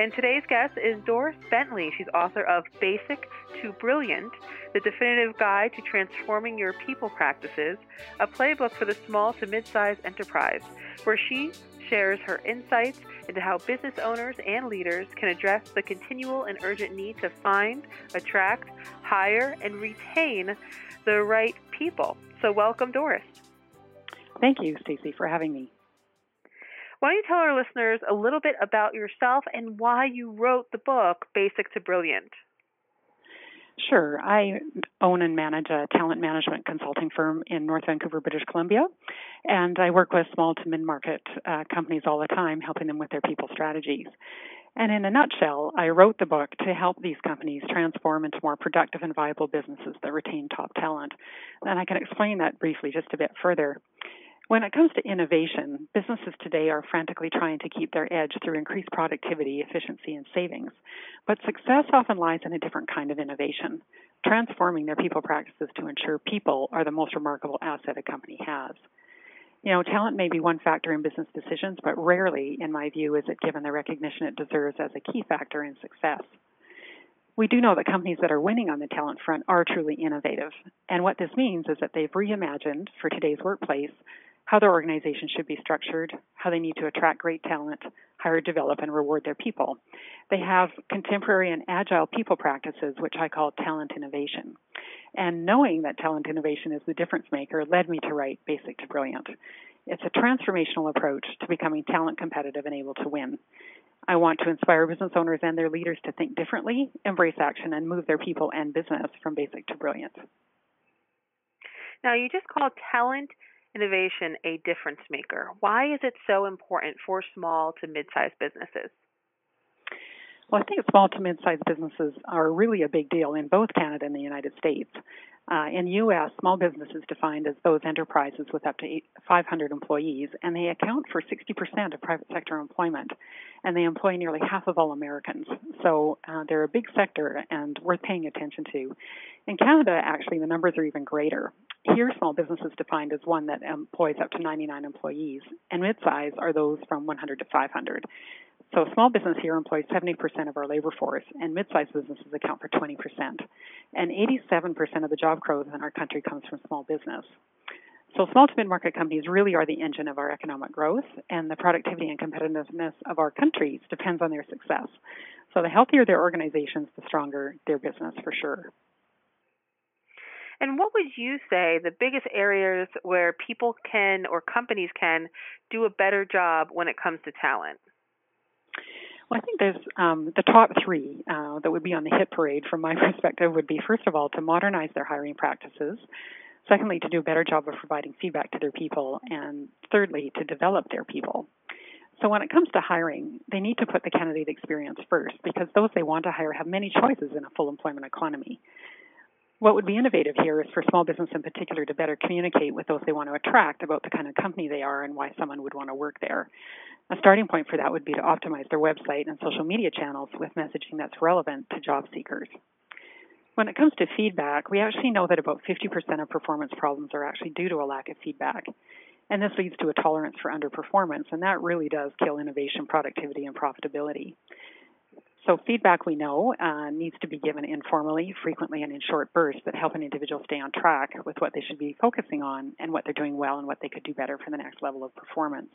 And today's guest is Doris Bentley. She's author of Basic to Brilliant, the definitive guide to transforming your people practices, a playbook for the small to mid-sized enterprise, where she shares her insights into how business owners and leaders can address the continual and urgent need to find, attract, hire, and retain the right people. So, welcome, Doris. Thank you, Stacey, for having me. Why don't you tell our listeners a little bit about yourself and why you wrote the book, Basic to Brilliant? Sure. I own and manage a talent management consulting firm in North Vancouver, British Columbia, and I work with small to mid market uh, companies all the time, helping them with their people strategies. And in a nutshell, I wrote the book to help these companies transform into more productive and viable businesses that retain top talent. And I can explain that briefly just a bit further. When it comes to innovation, businesses today are frantically trying to keep their edge through increased productivity, efficiency, and savings. But success often lies in a different kind of innovation, transforming their people practices to ensure people are the most remarkable asset a company has. You know, talent may be one factor in business decisions, but rarely, in my view, is it given the recognition it deserves as a key factor in success. We do know that companies that are winning on the talent front are truly innovative. And what this means is that they've reimagined for today's workplace how their organization should be structured, how they need to attract great talent, hire, develop, and reward their people. They have contemporary and agile people practices, which I call talent innovation. And knowing that talent innovation is the difference maker led me to write Basic to Brilliant. It's a transformational approach to becoming talent competitive and able to win. I want to inspire business owners and their leaders to think differently, embrace action, and move their people and business from basic to brilliant. Now, you just called talent innovation a difference maker? Why is it so important for small to mid sized businesses? Well, I think small to mid-sized businesses are really a big deal in both Canada and the United States. Uh, in U.S., small business is defined as those enterprises with up to 500 employees, and they account for 60% of private sector employment, and they employ nearly half of all Americans. So uh, they're a big sector and worth paying attention to. In Canada, actually, the numbers are even greater. Here, small business is defined as one that employs up to 99 employees, and mid-size are those from 100 to 500. So, small business here employs 70% of our labor force, and mid-sized businesses account for 20%. And 87% of the job growth in our country comes from small business. So, small to mid-market companies really are the engine of our economic growth, and the productivity and competitiveness of our countries depends on their success. So, the healthier their organizations, the stronger their business for sure. And what would you say the biggest areas where people can or companies can do a better job when it comes to talent? Well, I think there's um, the top three uh, that would be on the hit parade from my perspective would be first of all to modernize their hiring practices, secondly to do a better job of providing feedback to their people, and thirdly to develop their people. So when it comes to hiring, they need to put the candidate experience first because those they want to hire have many choices in a full employment economy. What would be innovative here is for small business in particular to better communicate with those they want to attract about the kind of company they are and why someone would want to work there. A starting point for that would be to optimize their website and social media channels with messaging that's relevant to job seekers. When it comes to feedback, we actually know that about 50% of performance problems are actually due to a lack of feedback. And this leads to a tolerance for underperformance, and that really does kill innovation, productivity, and profitability. So feedback we know uh, needs to be given informally, frequently, and in short bursts that help an individual stay on track with what they should be focusing on and what they're doing well and what they could do better for the next level of performance.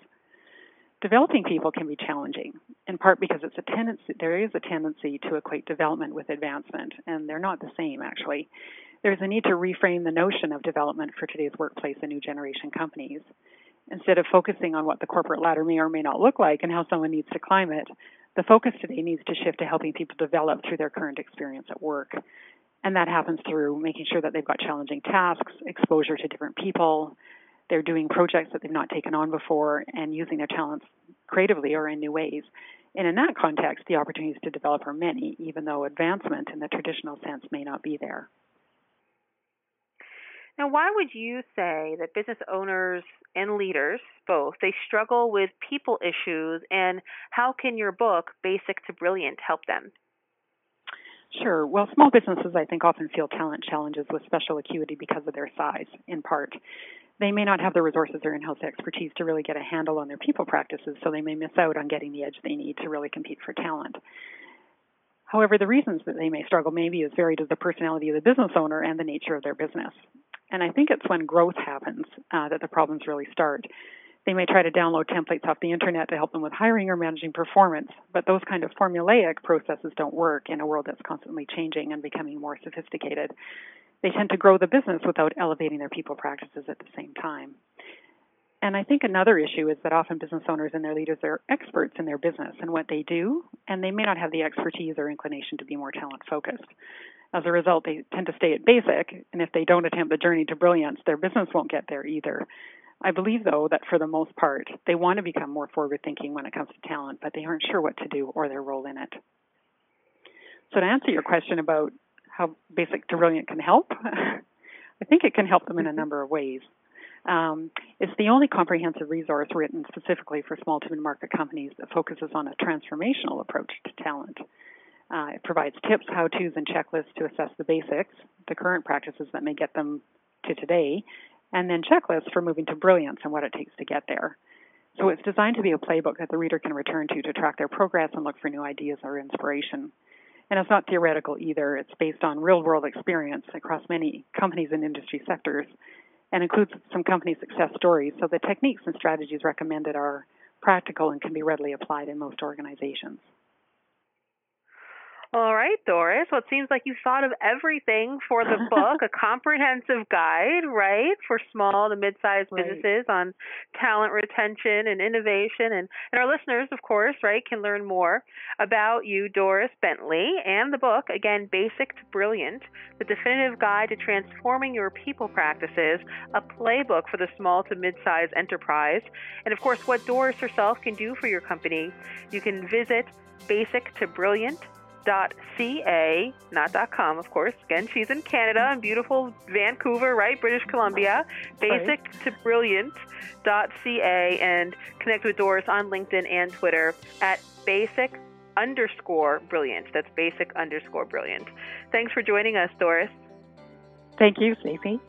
Developing people can be challenging, in part because it's a tendency, there is a tendency to equate development with advancement, and they're not the same actually. There's a need to reframe the notion of development for today's workplace and new generation companies. Instead of focusing on what the corporate ladder may or may not look like and how someone needs to climb it, the focus today needs to shift to helping people develop through their current experience at work. And that happens through making sure that they've got challenging tasks, exposure to different people, they're doing projects that they've not taken on before, and using their talents creatively or in new ways. And in that context, the opportunities to develop are many, even though advancement in the traditional sense may not be there. Now, why would you say that business owners and leaders, both, they struggle with people issues, and how can your book, Basic to Brilliant, help them? Sure. Well, small businesses, I think, often feel talent challenges with special acuity because of their size, in part. They may not have the resources or in house expertise to really get a handle on their people practices, so they may miss out on getting the edge they need to really compete for talent. However, the reasons that they may struggle may be as varied as the personality of the business owner and the nature of their business. And I think it's when growth happens uh, that the problems really start. They may try to download templates off the internet to help them with hiring or managing performance, but those kind of formulaic processes don't work in a world that's constantly changing and becoming more sophisticated. They tend to grow the business without elevating their people practices at the same time. And I think another issue is that often business owners and their leaders are experts in their business and what they do, and they may not have the expertise or inclination to be more talent focused. As a result, they tend to stay at basic, and if they don't attempt the journey to brilliance, their business won't get there either. I believe, though, that for the most part, they want to become more forward thinking when it comes to talent, but they aren't sure what to do or their role in it. So, to answer your question about how Basic to Brilliant can help, I think it can help them in a number of ways. Um, it's the only comprehensive resource written specifically for small to mid market companies that focuses on a transformational approach to talent. Uh, it provides tips, how to's, and checklists to assess the basics, the current practices that may get them to today, and then checklists for moving to brilliance and what it takes to get there. So it's designed to be a playbook that the reader can return to to track their progress and look for new ideas or inspiration. And it's not theoretical either. It's based on real world experience across many companies and industry sectors and includes some company success stories. So the techniques and strategies recommended are practical and can be readily applied in most organizations. All right, Doris. Well, it seems like you thought of everything for the book, a comprehensive guide, right, for small to mid-sized right. businesses on talent retention and innovation. And, and our listeners, of course, right, can learn more about you, Doris Bentley, and the book, again, Basic to Brilliant, the definitive guide to transforming your people practices, a playbook for the small to mid-sized enterprise. And, of course, what Doris herself can do for your company. You can visit Basic to Brilliant ca, not .com, of course. Again, she's in Canada in beautiful Vancouver, right, British Columbia. Basic right. to brilliant .ca and connect with Doris on LinkedIn and Twitter at basic underscore brilliant. That's basic underscore brilliant. Thanks for joining us, Doris. Thank you, Stacey.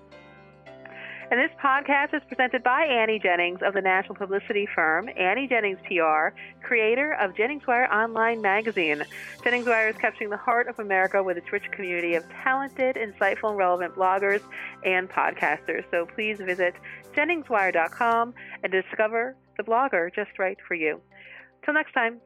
And this podcast is presented by Annie Jennings of the national publicity firm Annie Jennings PR, creator of Jennings Wire Online Magazine. Jennings Wire is capturing the heart of America with its rich community of talented, insightful, and relevant bloggers and podcasters. So please visit JenningsWire.com and discover the blogger just right for you. Till next time.